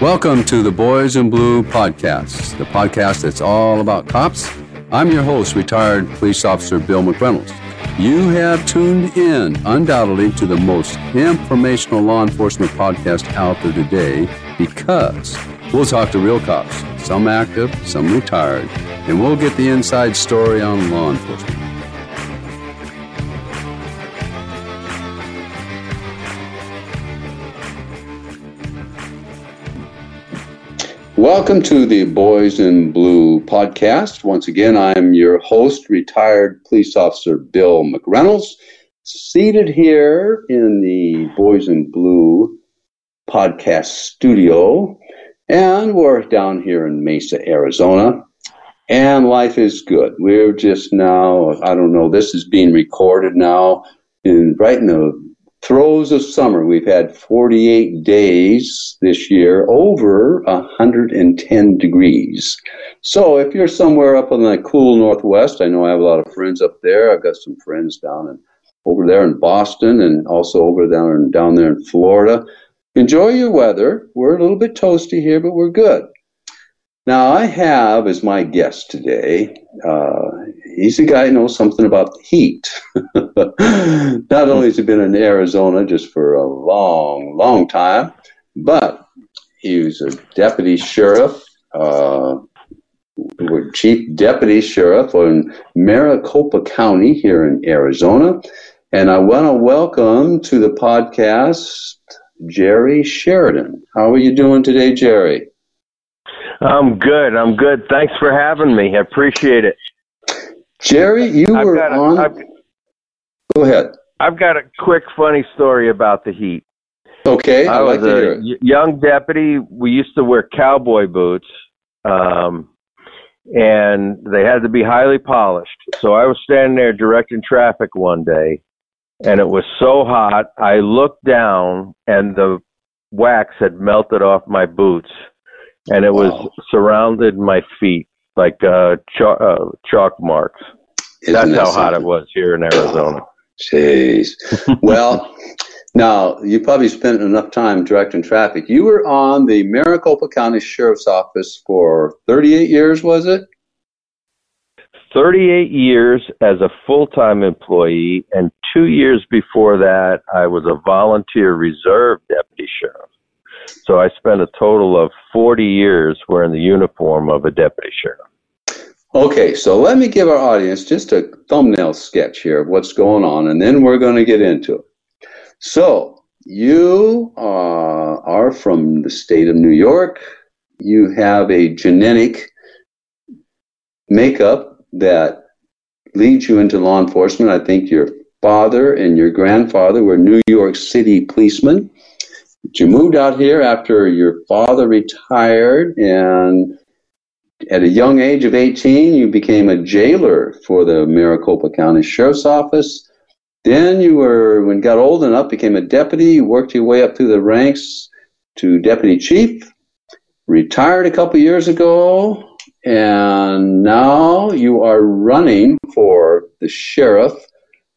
Welcome to the Boys in Blue podcast, the podcast that's all about cops. I'm your host, retired police officer Bill McReynolds. You have tuned in undoubtedly to the most informational law enforcement podcast out there today because we'll talk to real cops, some active, some retired, and we'll get the inside story on law enforcement. Welcome to the Boys in Blue podcast. Once again, I'm your host, retired police officer Bill McReynolds, seated here in the Boys in Blue podcast studio. And we're down here in Mesa, Arizona. And life is good. We're just now, I don't know, this is being recorded now in right in the throes of summer. We've had 48 days this year over 110 degrees. So if you're somewhere up in the cool northwest, I know I have a lot of friends up there. I've got some friends down in over there in Boston and also over down down there in Florida. Enjoy your weather. We're a little bit toasty here, but we're good. Now, I have as my guest today, uh, he's a guy who knows something about the heat. Not only has he been in Arizona just for a long, long time, but he was a deputy sheriff, uh, chief deputy sheriff in Maricopa County here in Arizona. And I want to welcome to the podcast Jerry Sheridan. How are you doing today, Jerry? I'm good. I'm good. Thanks for having me. I appreciate it. Jerry, you I've were a, on. I've, Go ahead. I've got a quick, funny story about the heat. Okay, I, I was like a young deputy. We used to wear cowboy boots, um, and they had to be highly polished. So I was standing there directing traffic one day, and it was so hot. I looked down, and the wax had melted off my boots and it wow. was surrounded my feet like uh, chalk, uh, chalk marks. Isn't That's how something? hot it was here in Arizona. Jeez. well, now you probably spent enough time directing traffic. You were on the Maricopa County Sheriff's Office for 38 years, was it? 38 years as a full time employee, and two years before that, I was a volunteer reserve deputy sheriff. So I spent a total of 40 years wearing the uniform of a deputy sheriff. Okay, so let me give our audience just a thumbnail sketch here of what's going on, and then we're going to get into it. So, you uh, are from the state of New York. You have a genetic makeup that leads you into law enforcement. I think your father and your grandfather were New York City policemen. You moved out here after your father retired, and at a young age of 18, you became a jailer for the Maricopa County Sheriff's Office. Then you were, when you got old enough, became a deputy. You worked your way up through the ranks to deputy chief. Retired a couple years ago, and now you are running for the sheriff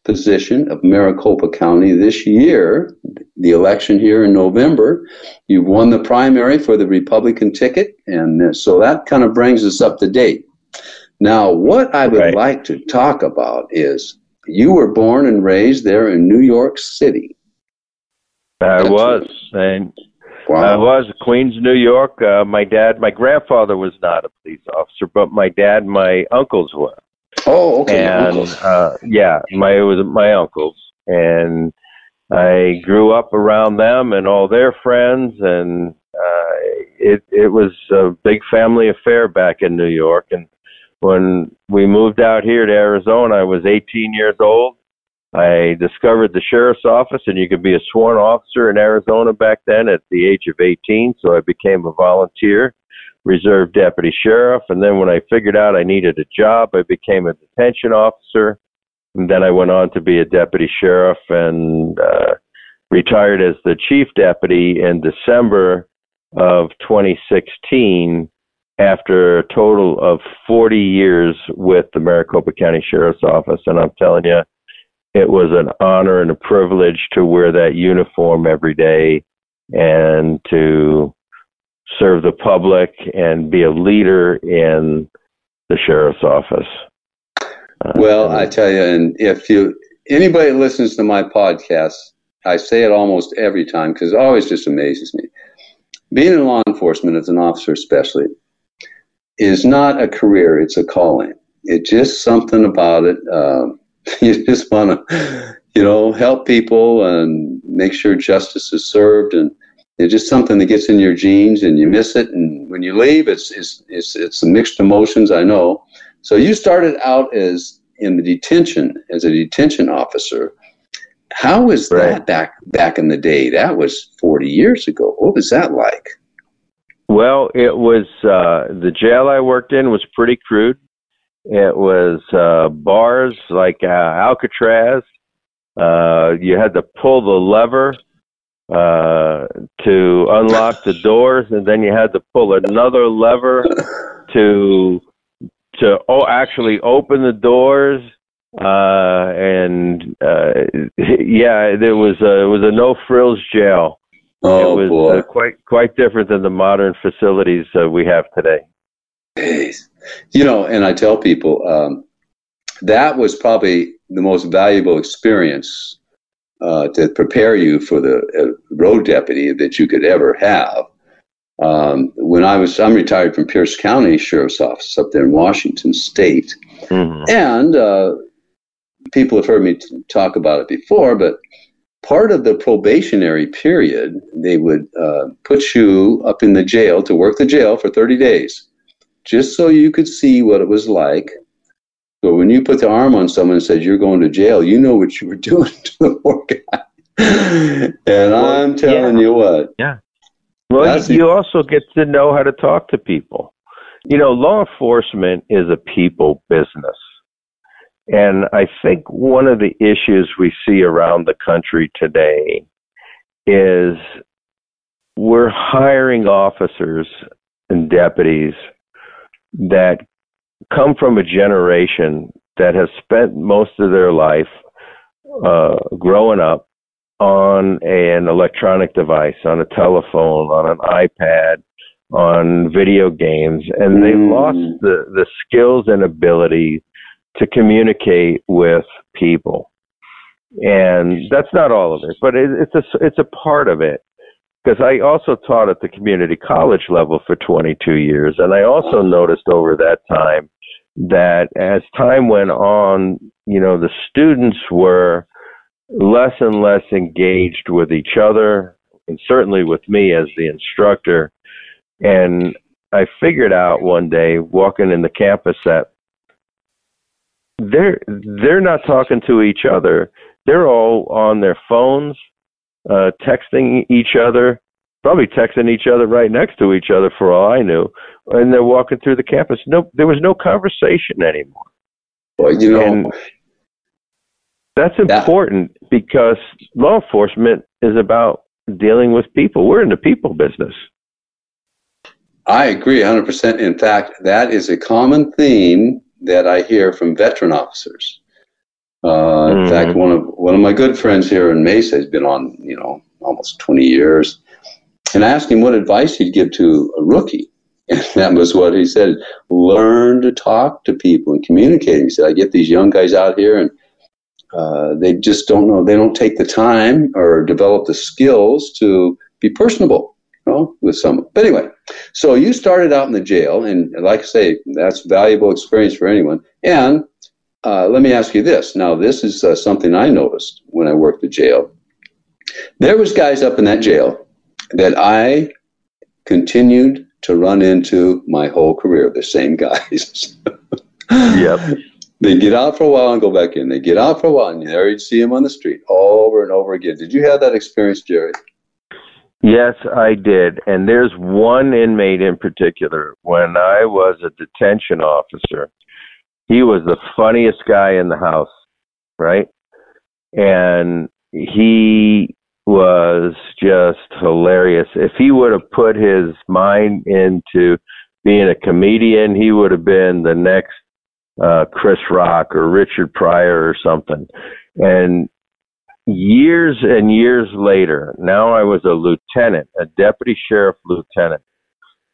position of Maricopa County this year, the election here in November. You've won the primary for the Republican ticket, and so that kind of brings us up to date. Now, what I would right. like to talk about is you were born and raised there in New York City. I That's was, and wow. I was Queens, New York. Uh, my dad, my grandfather was not a police officer, but my dad, my uncles were. Oh, okay. And uh, yeah, my it was my uncles, and I grew up around them and all their friends, and uh, it it was a big family affair back in New York. And when we moved out here to Arizona, I was 18 years old. I discovered the sheriff's office, and you could be a sworn officer in Arizona back then at the age of 18. So I became a volunteer reserve deputy sheriff. And then when I figured out I needed a job, I became a detention officer. Then I went on to be a deputy sheriff and uh, retired as the chief deputy in December of 2016 after a total of 40 years with the Maricopa County Sheriff's Office. And I'm telling you, it was an honor and a privilege to wear that uniform every day and to serve the public and be a leader in the sheriff's office. Uh, well, I tell you, and if you anybody listens to my podcast, I say it almost every time because it always just amazes me. Being in law enforcement as an officer, especially, is not a career; it's a calling. It's just something about it. Uh, you just want to, you know, help people and make sure justice is served and it's just something that gets in your genes and you miss it and when you leave it's it's it's, it's mixed emotions i know so you started out as in the detention as a detention officer. How was right. that back back in the day? That was 40 years ago. What was that like? Well it was uh, the jail i worked in was pretty crude. It was uh, bars like uh, alcatraz. Uh, you had to pull the lever uh, to unlock the doors, and then you had to pull another lever to to oh actually open the doors. Uh, and uh, yeah, there was a, it was a no frills jail. Oh, it was boy. Uh, quite quite different than the modern facilities uh, we have today. You know, and I tell people um, that was probably the most valuable experience uh, to prepare you for the uh, road deputy that you could ever have. Um, when I was, I'm retired from Pierce County Sheriff's Office up there in Washington State, mm-hmm. and uh, people have heard me t- talk about it before, but part of the probationary period, they would uh, put you up in the jail to work the jail for 30 days, just so you could see what it was like so when you put the arm on someone and said you're going to jail, you know what you were doing to the poor guy. and well, I'm telling yeah. you what. Yeah. Well, you also get to know how to talk to people. You know, law enforcement is a people business. And I think one of the issues we see around the country today is we're hiring officers and deputies that come from a generation that has spent most of their life uh, growing up on an electronic device, on a telephone, on an iPad, on video games, and mm. they've lost the, the skills and ability to communicate with people. And that's not all of it, but it, it's a it's a part of it because I also taught at the community college level for 22 years, and I also noticed over that time that as time went on, you know, the students were less and less engaged with each other, and certainly with me as the instructor. And I figured out one day walking in the campus that they're they're not talking to each other. They're all on their phones, uh, texting each other, probably texting each other right next to each other for all I knew. And they're walking through the campus. No, there was no conversation anymore. Well, you know, and that's important that, because law enforcement is about dealing with people. We're in the people business. I agree 100%. In fact, that is a common theme that I hear from veteran officers. Uh, mm-hmm. In fact, one of one of my good friends here in Mesa has been on, you know, almost 20 years and I asked him what advice he'd give to a rookie. And that was what he said learn to talk to people and communicate. He said, I get these young guys out here and uh, they just don't know, they don't take the time or develop the skills to be personable you know, with someone. But anyway, so you started out in the jail, and like I say, that's valuable experience for anyone. And uh, let me ask you this. Now, this is uh, something I noticed when I worked the jail. There was guys up in that jail that I continued to run into my whole career, the same guys. yep. They get out for a while and go back in. They get out for a while and there you'd see them on the street over and over again. Did you have that experience, Jerry? Yes, I did. And there's one inmate in particular. When I was a detention officer, he was the funniest guy in the house, right? And he was just hilarious. If he would have put his mind into being a comedian, he would have been the next uh, Chris Rock or Richard Pryor or something. And years and years later, now I was a lieutenant, a deputy sheriff lieutenant.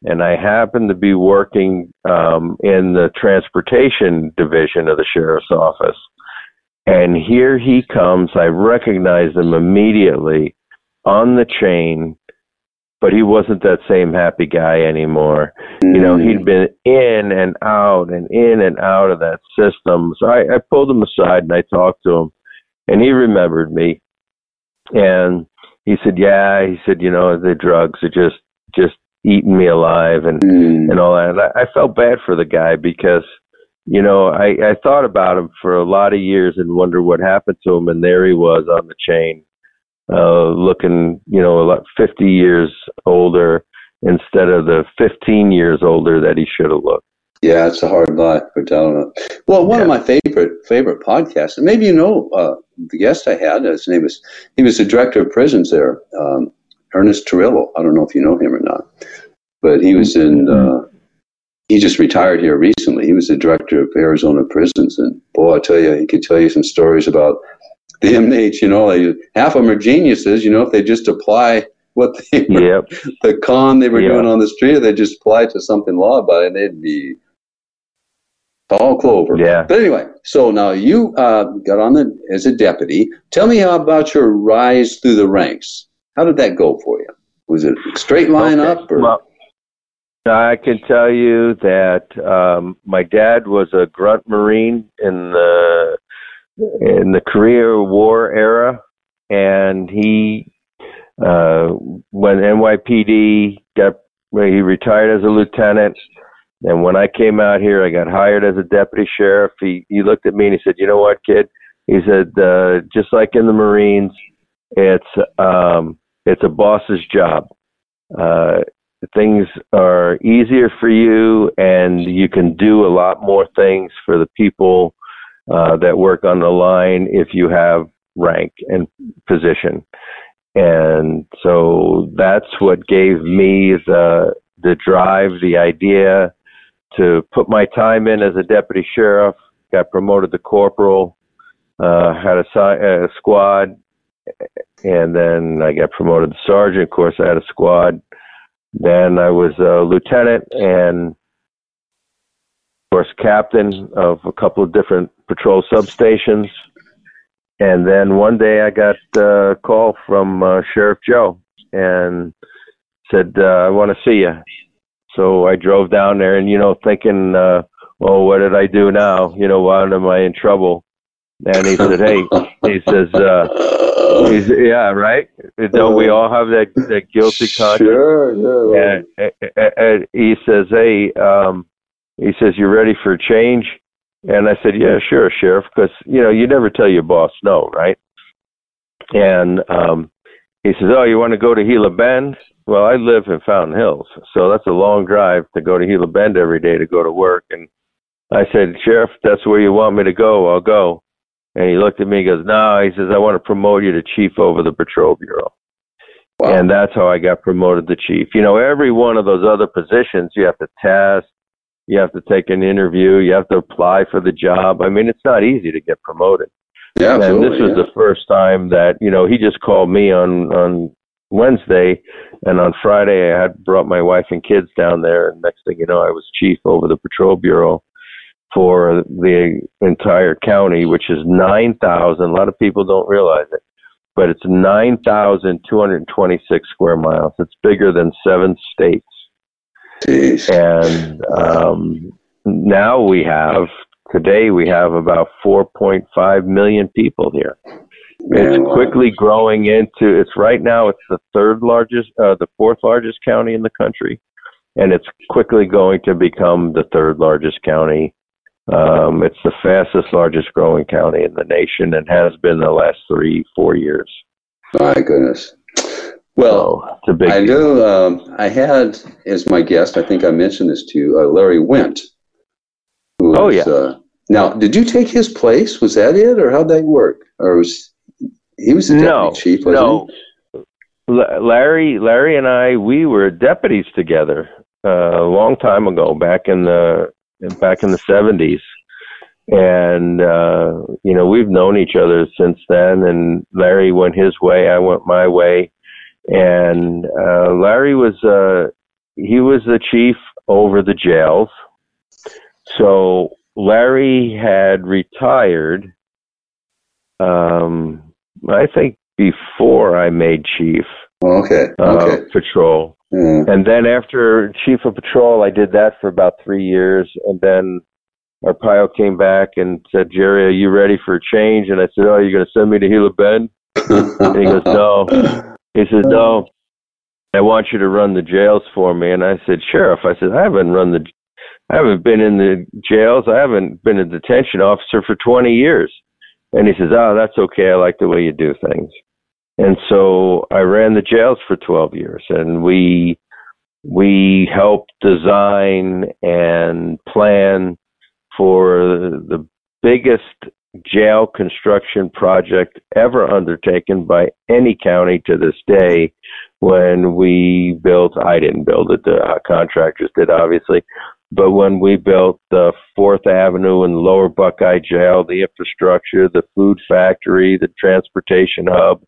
and I happened to be working um, in the transportation division of the sheriff's office. And here he comes. I recognize him immediately on the chain, but he wasn't that same happy guy anymore. Mm. You know, he'd been in and out and in and out of that system. So I, I pulled him aside and I talked to him, and he remembered me. And he said, "Yeah," he said, "You know, the drugs are just just eating me alive and mm. and all that." And I, I felt bad for the guy because you know, I, I thought about him for a lot of years and wonder what happened to him. And there he was on the chain, uh, looking, you know, about 50 years older instead of the 15 years older that he should have looked. Yeah, it's a hard life for telling. Well, one yeah. of my favorite favorite podcasts, and maybe you know uh, the guest I had. His name was he was the director of prisons there, um, Ernest Turillo. I don't know if you know him or not, but he was in uh, he just retired here recently. He was the director of Arizona prisons, and boy, I tell you, he could tell you some stories about the inmates. You know, they, half of them are geniuses. You know, if they just apply what they were, yep. the con they were yep. doing on the street, they just apply it to something law-abiding, they'd be all clover. Yeah. But anyway, so now you uh, got on the as a deputy. Tell me how about your rise through the ranks. How did that go for you? Was it straight line okay. up? Or? Well, I can tell you that um, my dad was a grunt marine in the in the Korea War era, and he uh, when NYPD got he retired as a lieutenant. And when I came out here, I got hired as a deputy sheriff. He he looked at me and he said, "You know what, kid?" He said, uh, "Just like in the Marines, it's um, it's a boss's job. Uh, things are easier for you and you can do a lot more things for the people uh, that work on the line if you have rank and position. And so that's what gave me the the drive, the idea to put my time in as a deputy sheriff. Got promoted to corporal, uh, had a, a squad, and then I got promoted to sergeant. Of course, I had a squad then I was a lieutenant and, of course, captain of a couple of different patrol substations. And then one day I got a call from uh, Sheriff Joe and said, uh, I want to see you. So I drove down there and, you know, thinking, uh, well, what did I do now? You know, why am I in trouble? And he said, hey, he says, uh, He's, yeah, right. Don't we all have that that guilty conscience? Sure, yeah. And, and, and he says, "Hey, um, he says you're ready for a change," and I said, "Yeah, sure, sheriff, because you know you never tell your boss no, right?" And um, he says, "Oh, you want to go to Gila Bend?" Well, I live in Fountain Hills, so that's a long drive to go to Gila Bend every day to go to work. And I said, "Sheriff, that's where you want me to go. I'll go." And he looked at me and goes, No, he says, I want to promote you to chief over the patrol bureau. Wow. And that's how I got promoted to chief. You know, every one of those other positions, you have to test, you have to take an interview, you have to apply for the job. I mean, it's not easy to get promoted. Yeah, and this was yeah. the first time that, you know, he just called me on, on Wednesday, and on Friday I had brought my wife and kids down there. And next thing you know, I was chief over the patrol bureau for the entire county, which is 9,000. A lot of people don't realize it, but it's 9,226 square miles. It's bigger than seven states. Jeez. And um, now we have, today we have about 4.5 million people here. Man, it's quickly growing into, it's right now, it's the third largest, uh, the fourth largest county in the country. And it's quickly going to become the third largest county um, it's the fastest, largest growing county in the nation and has been the last three, four years. My goodness. Well, so I know um, I had as my guest, I think I mentioned this to you, uh, Larry Wendt. oh, yeah. Uh, now, did you take his place? Was that it, or how'd that work? Or was he was the deputy no, chief? no. He? Larry, Larry, and I, we were deputies together uh, a long time ago, back in the back in the 70s. And, uh, you know, we've known each other since then. And Larry went his way, I went my way. And uh, Larry was, uh, he was the chief over the jails. So Larry had retired. Um, I think before I made chief. Oh, okay. Okay. patrol. Yeah. And then after chief of patrol, I did that for about three years, and then Arpaio came back and said, "Jerry, are you ready for a change?" And I said, "Oh, you're going to send me to Gila Bend?" And he goes, "No." He said, uh. "No, I want you to run the jails for me." And I said, "Sheriff," I said, "I haven't run the, I haven't been in the jails. I haven't been a detention officer for 20 years." And he says, "Oh, that's okay. I like the way you do things." And so I ran the jails for 12 years, and we we helped design and plan for the biggest jail construction project ever undertaken by any county to this day. When we built, I didn't build it, the uh, contractors did obviously, but when we built the Fourth Avenue and Lower Buckeye Jail, the infrastructure, the food factory, the transportation hub,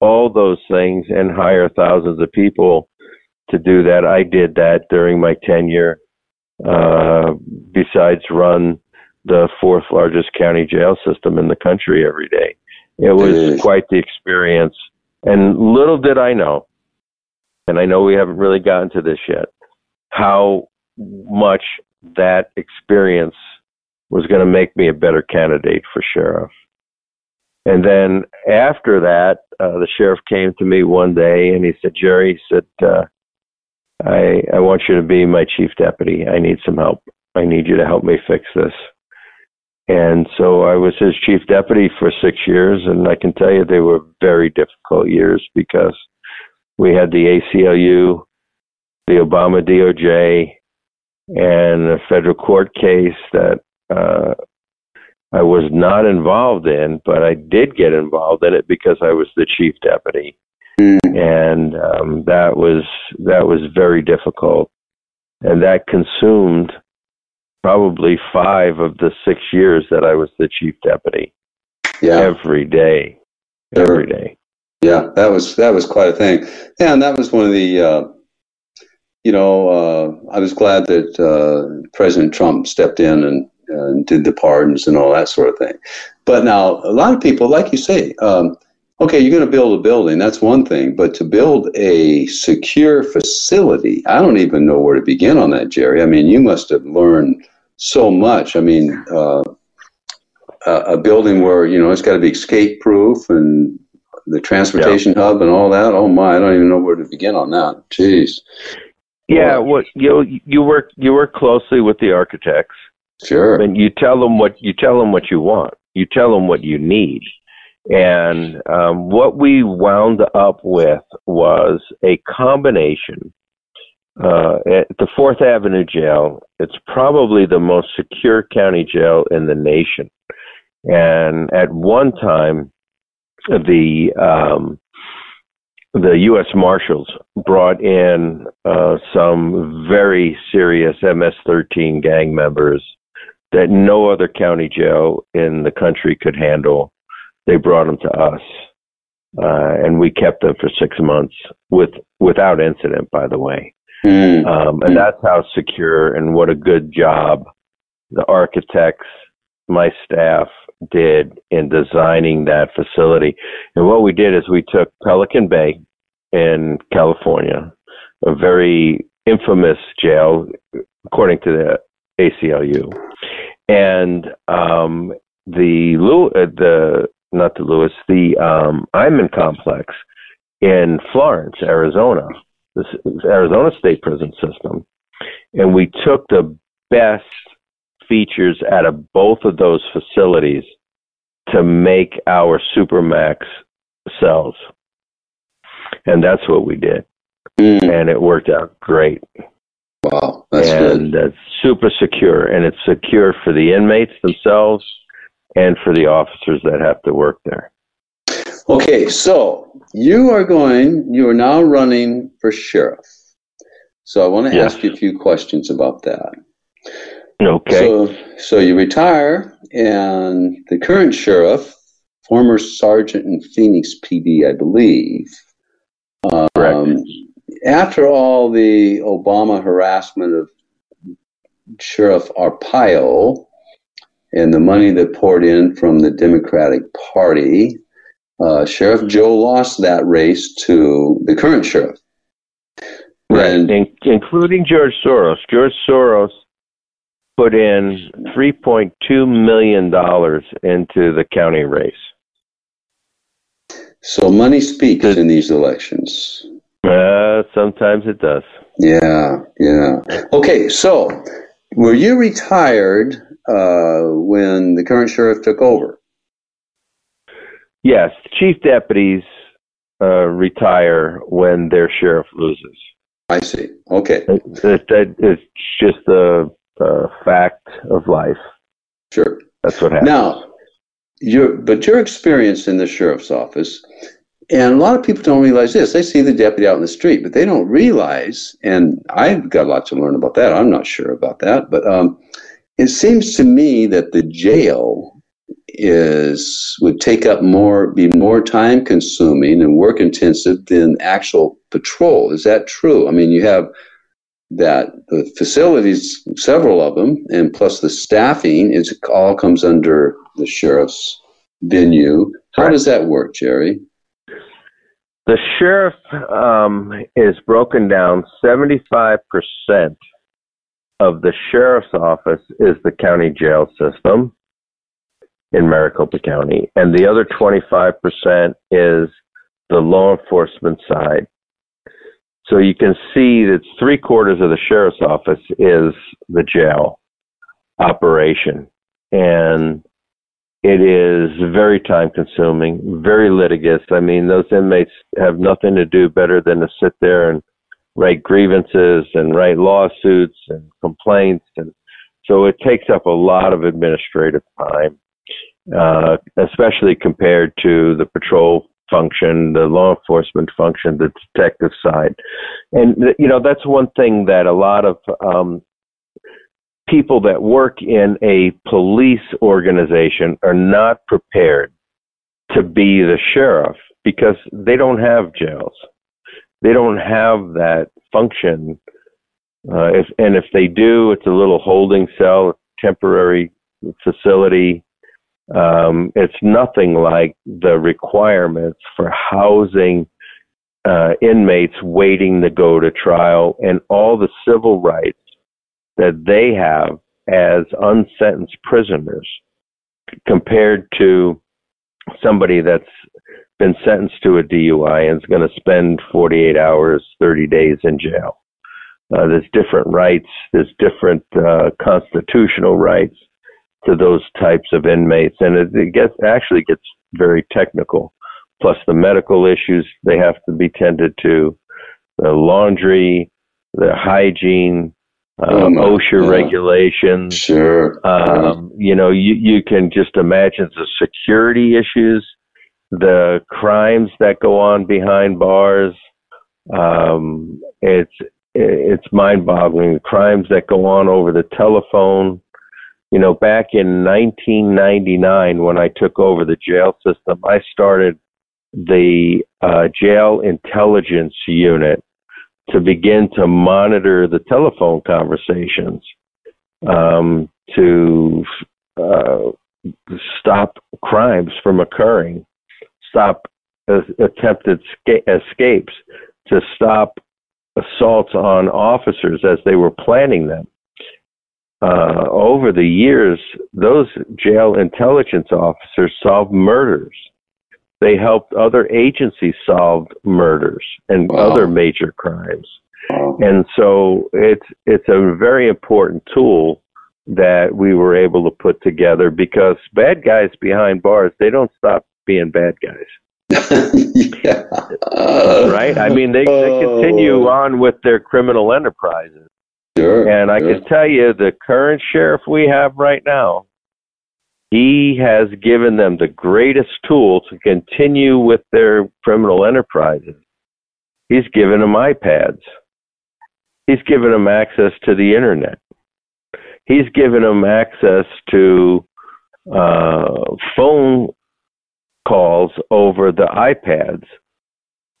all those things, and hire thousands of people to do that. I did that during my tenure. Uh, besides run the fourth largest county jail system in the country every day. It was quite the experience. And little did I know, and I know we haven't really gotten to this yet, how much that experience was going to make me a better candidate for sheriff. And then after that, uh, the sheriff came to me one day and he said, Jerry, he said, uh, I, I want you to be my chief deputy. I need some help. I need you to help me fix this. And so I was his chief deputy for six years, and I can tell you they were very difficult years because we had the ACLU, the Obama DOJ, and a federal court case that uh, I was not involved in, but I did get involved in it because I was the chief deputy, Mm. and um, that was that was very difficult, and that consumed probably five of the six years that I was the chief deputy. Yeah. Every day, every day. Yeah, that was that was quite a thing. Yeah, and that was one of the, uh, you know, uh, I was glad that uh, President Trump stepped in and, and did the pardons and all that sort of thing. But now, a lot of people, like you say, um, okay, you're going to build a building, that's one thing, but to build a secure facility, I don't even know where to begin on that, Jerry. I mean, you must have learned so much. I mean, uh, a, a building where you know it's got to be escape proof and the transportation hub and all that. Oh my, I don't even know where to begin on that. Jeez. Yeah, well, you you work you work closely with the architects, Sure. and you tell them what you tell them what you want. You tell them what you need, and um, what we wound up with was a combination. Uh, at the Fourth Avenue Jail, it's probably the most secure county jail in the nation, and at one time, the um, the U.S. Marshals brought in uh, some very serious MS-13 gang members that no other county jail in the country could handle. They brought them to us, uh, and we kept them for six months with without incident. By the way, Mm. um, and that's how secure and what a good job the architects, my staff did in designing that facility. And what we did is we took Pelican Bay in California, a very infamous jail, according to the ACLU, and um, the uh, the not the Lewis, the um, Eyman complex in Florence, Arizona, this Arizona State Prison System, and we took the best features out of both of those facilities to make our supermax cells. And that's what we did. Mm. And it worked out great. Wow, that's good. and it's super secure. And it's secure for the inmates themselves and for the officers that have to work there. Okay, so you are going. You are now running for sheriff. So I want to Yes. ask you a few questions about that. Okay. So, so you retire, and the current sheriff, former sergeant in Phoenix PD, I believe, Correct. um, after all the Obama harassment of Sheriff Arpaio and the money that poured in from the Democratic Party, uh, Sheriff Joe lost that race to the current sheriff. Right, and, in, including George Soros. George Soros put in $3.2 million into the county race. So money speaks in these elections. Uh, sometimes it does. Yeah, yeah. Okay, so were you retired uh, when the current sheriff took over? Yes, chief deputies uh, retire when their sheriff loses. I see. Okay. It, it, it's just a, a fact of life. Sure. That's what happens. Now, your but your experience in the sheriff's office, and a lot of people don't realize this. They see the deputy out in the street, but they don't realize. And I've got a lot to learn about that. I'm not sure about that, but um, it seems to me that the jail is would take up more, be more time consuming and work intensive than actual patrol. Is that true? I mean, you have that the facilities, several of them, and plus the staffing, it all comes under the sheriff's venue. How does that work, Jerry? The sheriff um, is broken down 75% of the sheriff's office is the county jail system in Maricopa County, and the other 25% is the law enforcement side. So you can see that three quarters of the sheriff's office is the jail operation. And it is very time consuming, very litigious. I mean, those inmates have nothing to do better than to sit there and write grievances and write lawsuits and complaints. And so it takes up a lot of administrative time, uh, especially compared to the patrol function, the law enforcement function, the detective side. And, you know, that's one thing that a lot of um, people that work in a police organization are not prepared to be the sheriff because they don't have jails. They don't have that function. Uh, if, and if they do, it's a little holding cell, temporary facility um, it's nothing like the requirements for housing uh, inmates waiting to go to trial and all the civil rights that they have as unsentenced prisoners compared to somebody that's been sentenced to a DUI and is going to spend 48 hours, 30 days in jail. Uh, there's different rights, there's different uh, constitutional rights to those types of inmates, and it, it gets actually gets very technical. Plus the medical issues they have to be tended to, the laundry, the hygiene, um, oh OSHA yeah. regulations. Sure. Um, you know, you, you can just imagine the security issues, the crimes that go on behind bars. Um, it's it's mind-boggling. The crimes that go on over the telephone you know, back in 1999 when I took over the jail system, I started the uh, jail intelligence unit to begin to monitor the telephone conversations um, to uh, stop crimes from occurring, stop uh, attempted sca- escapes, to stop assaults on officers as they were planning them uh, over the years, those jail intelligence officers solved murders. They helped other agencies solve murders and wow. other major crimes. Wow. And so it's it's a very important tool that we were able to put together because bad guys behind bars they don't stop being bad guys. yeah. right? I mean, they, they continue oh. on with their criminal enterprises. Sure. And I sure. can tell you, the current sheriff we have right now, he has given them the greatest tool to continue with their criminal enterprises. He's given them iPads. He's given them access to the internet. He's given them access to uh, phone calls over the iPads.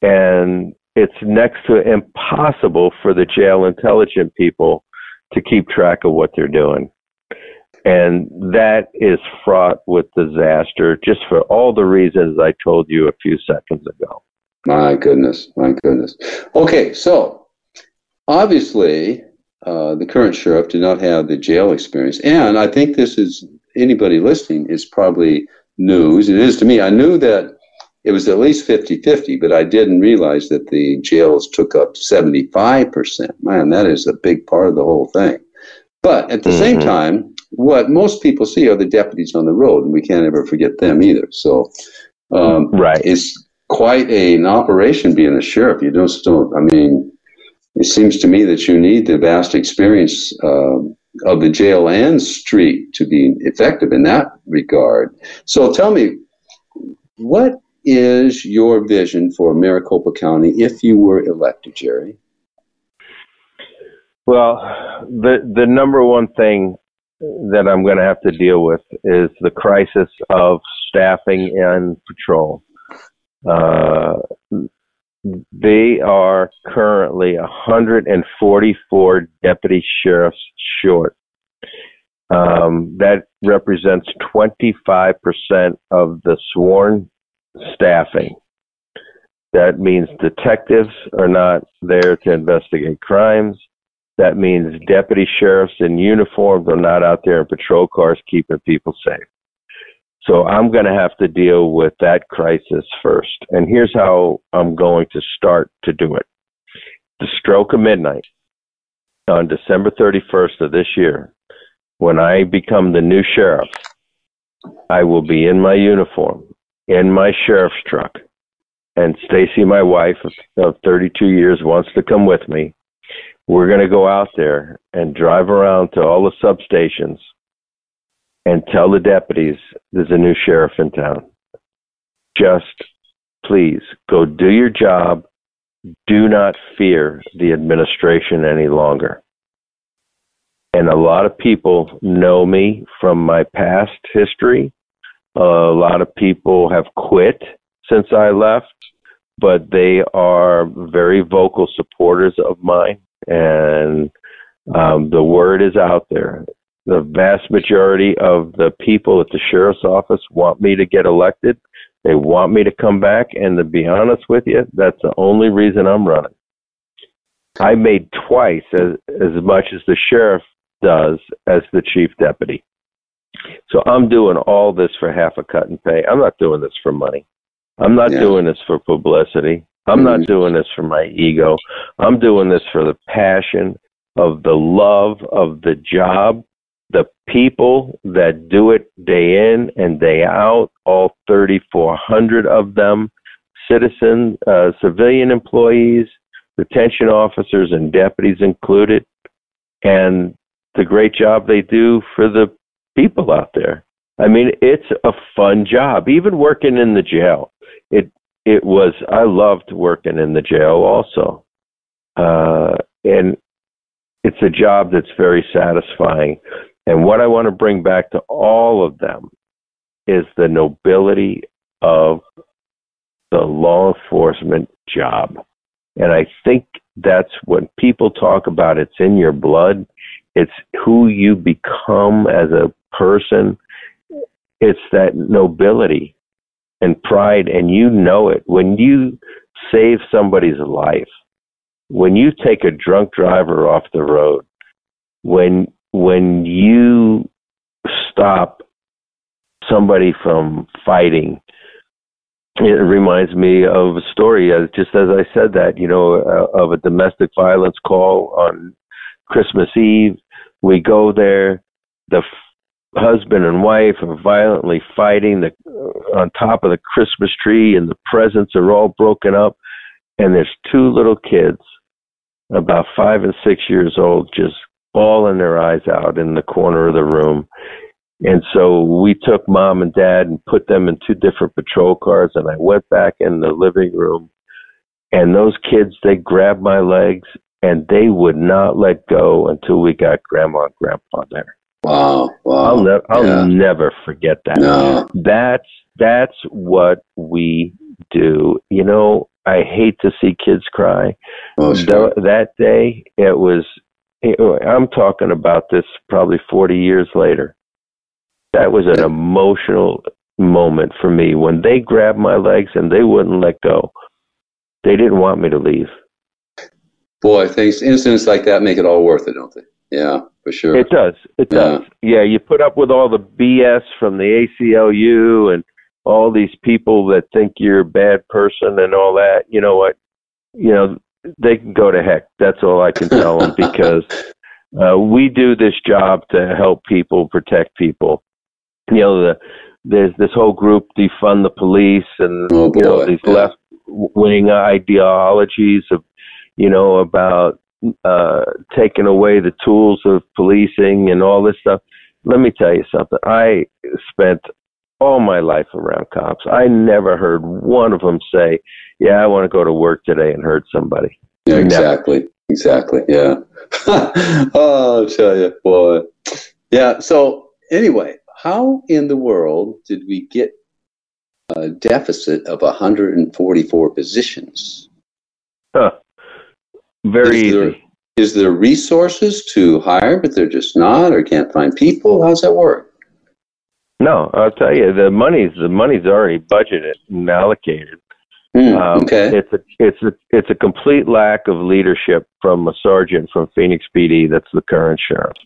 And it's next to impossible for the jail intelligent people to keep track of what they're doing. And that is fraught with disaster just for all the reasons I told you a few seconds ago. My goodness, my goodness. Okay, so obviously uh, the current sheriff did not have the jail experience. And I think this is anybody listening is probably news. It is to me. I knew that it was at least 50 50, but I didn't realize that the jails took up 75%. Man, that is a big part of the whole thing. But at the mm-hmm. same time, what most people see are the deputies on the road, and we can't ever forget them either. So, um, right. it's quite a, an operation being a sheriff. You just don't, I mean, it seems to me that you need the vast experience uh, of the jail and street to be effective in that regard. So tell me, what is your vision for Maricopa County if you were elected, Jerry? Well, the the number one thing that I'm going to have to deal with is the crisis of staffing and patrol. Uh, they are currently 144 deputy sheriffs short. Um, that represents 25% of the sworn staffing. That means detectives are not there to investigate crimes. That means deputy sheriffs in uniform are not out there in patrol cars keeping people safe. So I'm going to have to deal with that crisis first. And here's how I'm going to start to do it. The stroke of midnight on December 31st of this year, when I become the new sheriff, I will be in my uniform, in my sheriff's truck. And Stacy, my wife of 32 years, wants to come with me. We're going to go out there and drive around to all the substations and tell the deputies there's a new sheriff in town. Just please go do your job. Do not fear the administration any longer. And a lot of people know me from my past history. A lot of people have quit since I left, but they are very vocal supporters of mine. And um, the word is out there the vast majority of the people at the sheriff's office want me to get elected. They want me to come back, and to be honest with you, that's the only reason I'm running. I made twice as as much as the sheriff does as the chief deputy. So I'm doing all this for half a cut and pay. I'm not doing this for money. I'm not yeah. doing this for publicity. I'm mm-hmm. not doing this for my ego. I'm doing this for the passion of the love of the job the people that do it day in and day out, all 3,400 of them, citizen, uh, civilian employees, detention officers, and deputies included, and the great job they do for the people out there. I mean, it's a fun job. Even working in the jail, it it was. I loved working in the jail also, uh, and it's a job that's very satisfying. And what I want to bring back to all of them is the nobility of the law enforcement job. And I think that's when people talk about it's in your blood, it's who you become as a person. It's that nobility and pride, and you know it. When you save somebody's life, when you take a drunk driver off the road, when when you stop somebody from fighting, it reminds me of a story, uh, just as I said that, you know, uh, of a domestic violence call on Christmas Eve. We go there, the husband and wife are violently fighting the, on top of the Christmas tree, and the presents are all broken up. And there's two little kids, about five and six years old, just bawling their eyes out in the corner of the room. And so we took mom and dad and put them in two different patrol cars, and I went back in the living room. And those kids, they grabbed my legs and they would not let go until we got grandma and grandpa there. Wow, wow. I'll, ne- I'll yeah. never forget that. No. That's that's what we do. You know, I hate to see kids cry. Oh, sure. Th- that day, it was. It, I'm talking about this probably 40 years later. That was an emotional moment for me when they grabbed my legs and they wouldn't let go. They didn't want me to leave. Boy, things incidents like that make it all worth it, don't they? Yeah, for sure. It does. It does. Yeah, you put up with all the BS from the ACLU and all these people that think you're a bad person and all that. You know what? You know, they can go to heck. That's all I can tell them because uh, we do this job to help people, protect people. You know, the, there's this whole group defund the police and Oh, you know boy. these Yeah. left wing ideologies of you know about uh taking away the tools of policing and all this stuff let me tell you something i spent all my life around cops i never heard one of them say yeah i want to go to work today and hurt somebody Yeah, Never. exactly. Exactly. Yeah. oh, I'll tell you, boy. Yeah. So anyway, how in the world did we get a deficit of 144 positions? huh. Very Is there- easy Is there resources to hire, but they're just not, or can't find people? How's that work? no i'll tell you the money's the money's already budgeted and allocated Hmm, Um, okay. It's a it's a it's a complete lack of leadership from a sergeant from Phoenix PD. That's the current sheriff.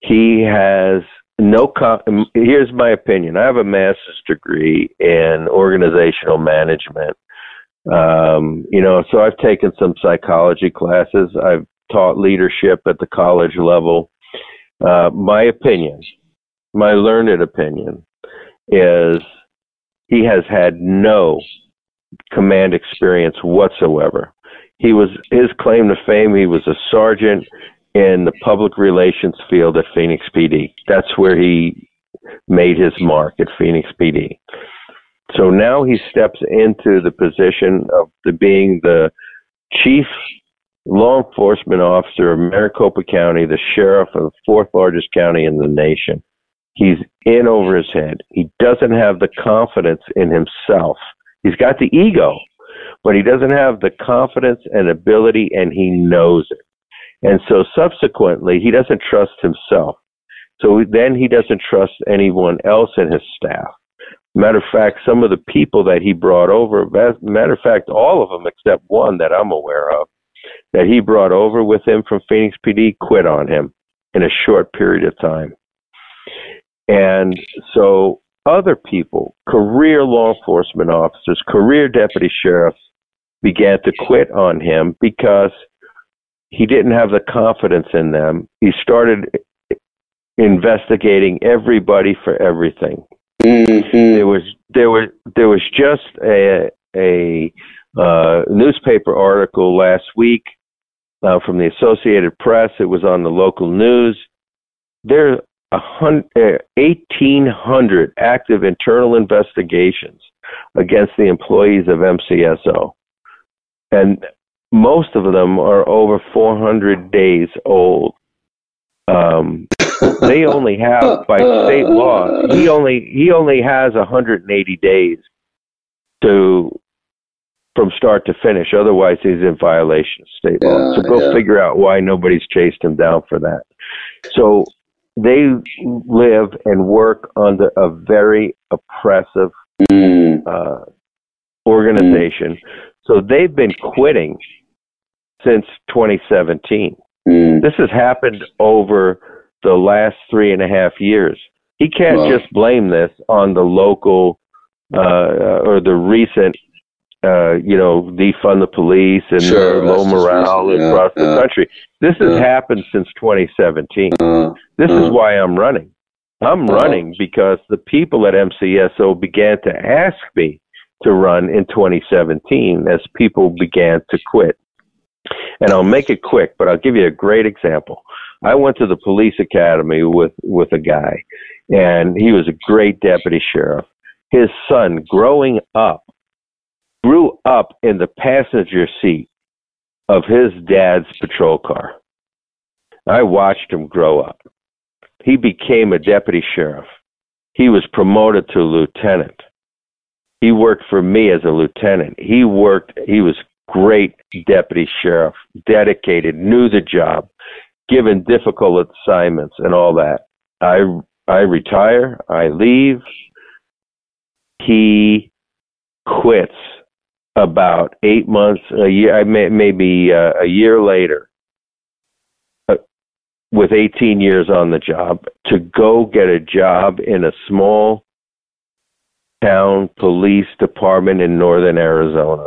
He has no. Co- here's my opinion. I have a master's degree in organizational management. Um, you know, so I've taken some psychology classes. I've taught leadership at the college level. Uh, my opinion, my learned opinion, is he has had no command experience whatsoever. He was his claim to fame. He was a sergeant in the public relations field at Phoenix PD. That's where he made his mark at Phoenix PD. So now he steps into the position of the, being the chief law enforcement officer of Maricopa County, the sheriff of the fourth largest county in the nation. He's in over his head. He doesn't have the confidence in himself. He's got the ego, but he doesn't have the confidence and ability, and he knows it. And so subsequently, he doesn't trust himself. So then he doesn't trust anyone else in his staff. Matter of fact, some of the people that he brought over, matter of fact, all of them except one that I'm aware of, that he brought over with him from Phoenix PD quit on him in a short period of time. And so other people, career law enforcement officers, career deputy sheriffs, began to quit on him because he didn't have the confidence in them. He started investigating everybody for everything. Mhm. There was there was there was just a a uh, newspaper article last week uh, from the Associated Press. It was on the local news. There are a hun- uh, 1,800 active internal investigations against the employees of MCSO, and most of them are over 400 days old. Um, they only have by state law he only he only has 180 days to from start to finish otherwise he's in violation of state law so go yeah. figure out why nobody's chased him down for that so they live and work under a very oppressive Mm. uh, organization so they've been quitting since 2017 Mm. this has happened over the last three and a half years. He can't Wow. just blame this on the local uh, or the recent, uh, you know, defund the police and Sure, uh, low morale recent, yeah, across the country. This has happened since 2017. Uh, This is Uh. why I'm running. I'm running because the people at MCSO began to ask me to run in 2017 as people began to quit. And I'll make it quick, but I'll give you a great example. I went to the police academy with with a guy, and he was a great deputy sheriff. His son, growing up, grew up in the passenger seat of his dad's patrol car. I watched him grow up. He became a deputy sheriff. He was promoted to lieutenant. He worked for me as a lieutenant. He worked. He was great deputy sheriff, dedicated, knew the job, given difficult assignments and all that. I I retire. I leave. He quits about eight months, a year, may, maybe uh, a year later, uh, with 18 years on the job, to go get a job in a small town police department in northern Arizona.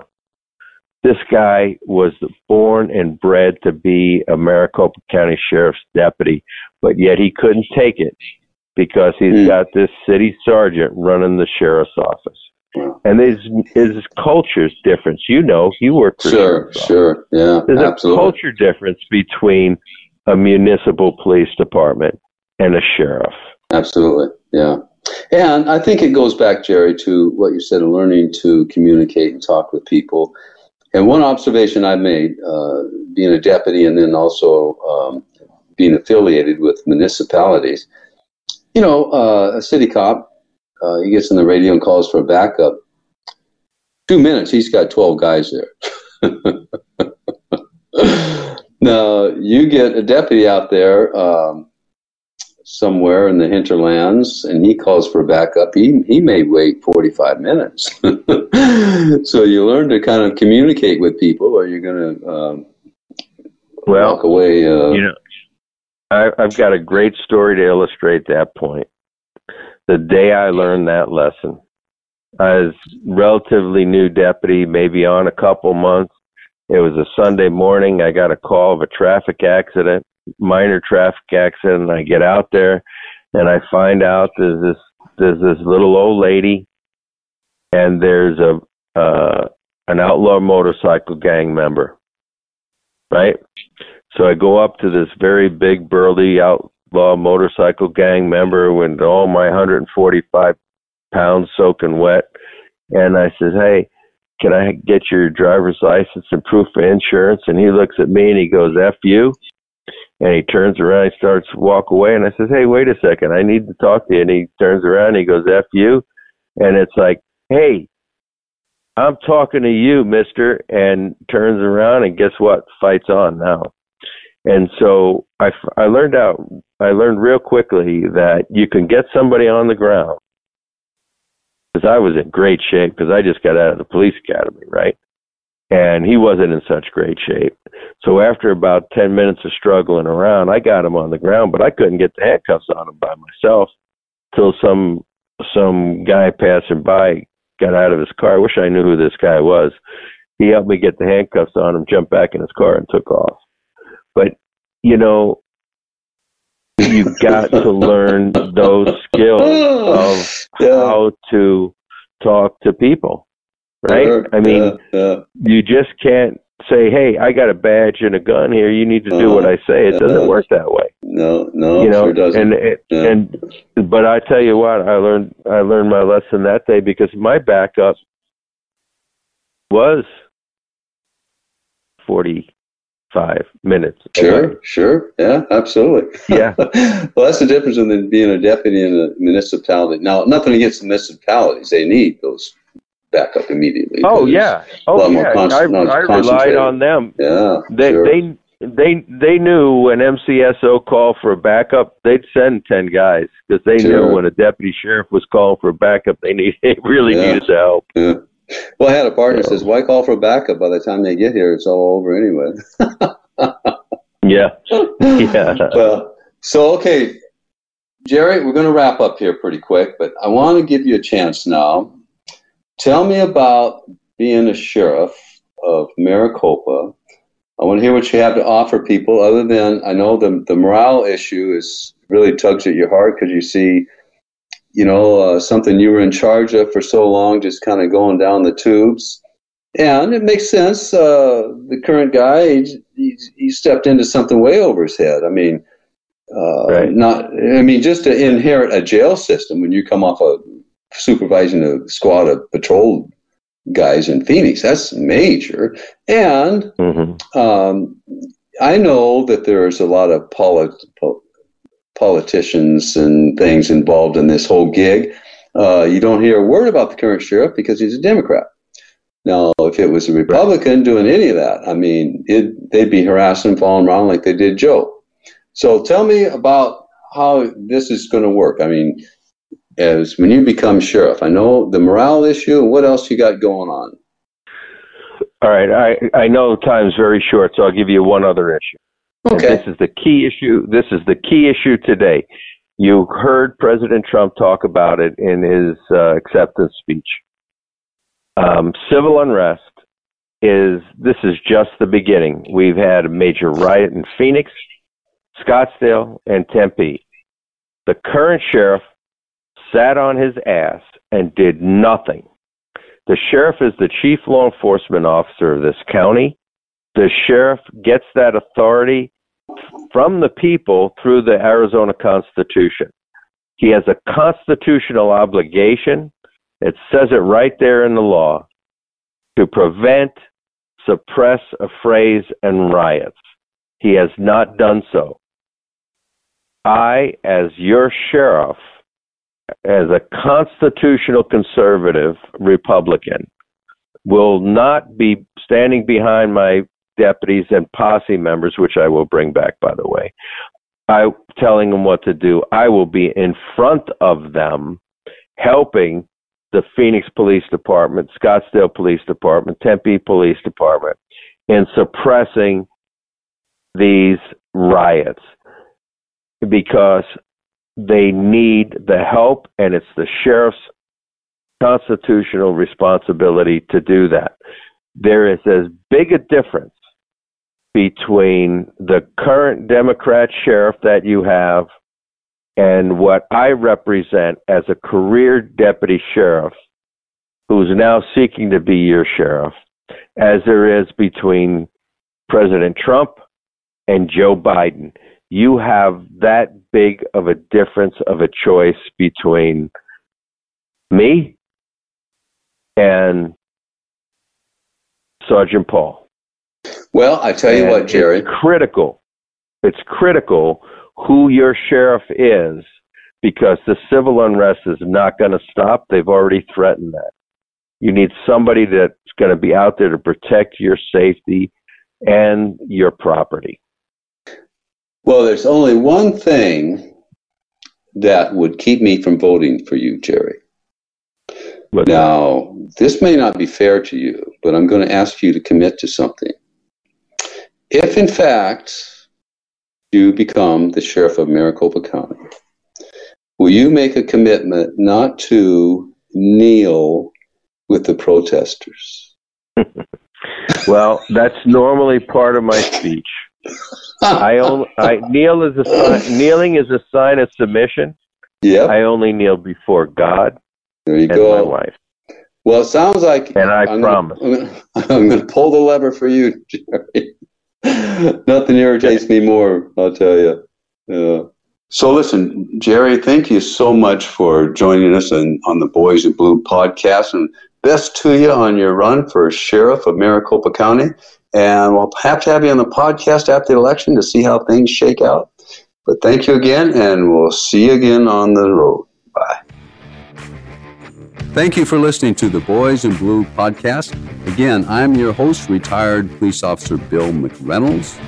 This guy was born and bred to be a Maricopa County Sheriff's deputy, but yet he couldn't take it because he's mm. got this city sergeant running the sheriff's office and his his culture's difference. You know, you work for sure, sure, yeah. There's absolutely. a culture difference between a municipal police department and a sheriff. Absolutely, yeah. And I think it goes back, Jerry, to what you said, learning to communicate and talk with people. And one observation I made, uh, being a deputy and then also um, being affiliated with municipalities, you know, uh, a city cop uh, he gets on the radio and calls for a backup. Two minutes, he's got 12 guys there. now, you get a deputy out there um, somewhere in the hinterlands and he calls for backup. He, he may wait 45 minutes. so you learn to kind of communicate with people or you're going to um, well, walk away. Uh, you know, I, I've got a great story to illustrate that point the day I learned that lesson. I was relatively new deputy, maybe on a couple months. It was a Sunday morning. I got a call of a traffic accident, minor traffic accident. I get out there and I find out there's this there's this little old lady and there's a uh an outlaw motorcycle gang member. Right? So I go up to this very big burly outlaw motorcycle gang member with all my 145 pounds soaking wet. And I says, hey, can I get your driver's license and proof of insurance? And he looks at me and he goes, F you. And he turns around, he starts to walk away. And I says, hey, wait a second, I need to talk to you. And he turns around and he goes, F you. And it's like, hey, I'm talking to you, mister. And turns around and guess what? Fight's on now. And so I, I learned out, I learned real quickly that you can get somebody on the ground because I was in great shape because I just got out of the police academy, right? And he wasn't in such great shape. So after about 10 minutes of struggling around, I got him on the ground, but I couldn't get the handcuffs on him by myself till some, some guy passing by got out of his car. I wish I knew who this guy was. He helped me get the handcuffs on him, jumped back in his car and took off. But, you know, you got to learn those skills of how to talk to people, right? Sure. I mean, yeah, yeah. you just can't say, "Hey, I got a badge and a gun here. You need to do uh, what I say." It doesn't work that way. No, no, you know, sure doesn't. And it, and but I tell you what, I learned I learned my lesson that day because my backup was forty five minutes. Sure, away. sure. Yeah, absolutely. Yeah. well, that's the difference in being a deputy in a municipality. Now, nothing against the municipalities. They need those backup immediately. Oh, yeah. Oh, yeah. Con- I, I relied on them. Yeah. They, sure. they, they, they knew when MCSO called for a backup, they'd send 10 guys because they sure. knew when a deputy sheriff was calling for a backup, they, need, they really yeah. needed help. Yeah. Well, I had a partner yeah. says, "Why call for a backup? By the time they get here, it's all over anyway." yeah, yeah. Well, so okay, Jerry, we're going to wrap up here pretty quick, but I want to give you a chance now. Tell me about being a sheriff of Maricopa. I want to hear what you have to offer people. Other than I know the the morale issue is really tugs at your heart because you see you know, uh, something you were in charge of for so long, just kind of going down the tubes. And it makes sense. Uh, the current guy, he, he, stepped into something way over his head. I mean, uh, right. not. I mean, just to inherit a jail system when you come off of supervising a squad of patrol guys in Phoenix, that's major. And mm-hmm. um, I know that there's a lot of polit- politicians and things involved in this whole gig. Uh, you don't hear a word about the current sheriff because he's a Democrat. Now, if it was a Republican doing any of that, I mean, it, they'd be harassing, and following around like they did Joe. So tell me about how this is going to work. I mean, as when you become sheriff, I know the morale issue. And what else you got going on? All right, I I know time's very short, so I'll give you one other issue. Okay. This is the key issue. This is the key issue today. You heard President Trump talk about it in his uh, acceptance speech. Um, civil unrest is this is just the beginning. We've had a major riot in Phoenix, Scottsdale, and Tempe. The current sheriff sat on his ass and did nothing. The sheriff is the chief law enforcement officer of this county. The sheriff gets that authority from the people through the Arizona Constitution. He has a constitutional obligation it says it right there in the law to prevent, suppress, affrays, and riots. He has not done so. I, as your sheriff, as a constitutional conservative Republican, will not be standing behind my deputies and posse members, which I will bring back, by the way. I telling them what to do. I will be in front of them, helping the Phoenix Police Department, Scottsdale Police Department, Tempe Police Department in suppressing these riots because they need the help and it's the sheriff's constitutional responsibility to do that. There is as big a difference between the current Democrat sheriff that you have and what I represent as a career deputy sheriff who's now seeking to be your sheriff, as there is between President Trump and Joe Biden. You have that big of a difference of a choice between me and Sergeant Paul. Well, I tell you And what, Jerry. It's critical. It's critical who your sheriff is because the civil unrest is not going to stop. They've already threatened that. You need somebody that's going to be out there to protect your safety and your property. Well, there's only one thing that would keep me from voting for you, Jerry. But Now, this may not be fair to you, but I'm going to ask you to commit to something. If, in fact, you become the sheriff of Maricopa County, will you make a commitment not to kneel with the protesters? well, that's normally part of my speech. I only I kneel is a sign, kneeling is a sign of submission. yep, I only kneel before God there you and my go. wife, Well, it sounds like and I I'm promise. Gonna, I'm going to pull the lever for you, Jerry. Nothing irritates me more, I'll tell you. Yeah. So, listen, Jerry, thank you so much for joining us on, on the Boys in Blue podcast. And best to you on your run for sheriff of Maricopa County. And we'll have to have you on the podcast after the election to see how things shake out. But thank you again, and we'll see you again on the road. Bye. Thank you for listening to the Boys in Blue podcast. Again, I'm your host, retired police officer Bill McReynolds.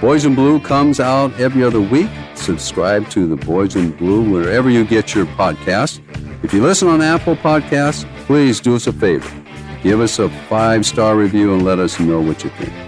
Boys in Blue comes out every other week. Subscribe to the Boys in Blue wherever you get your podcast. If you listen on Apple Podcasts, please do us a favor. Give us a five star review and let us know what you think.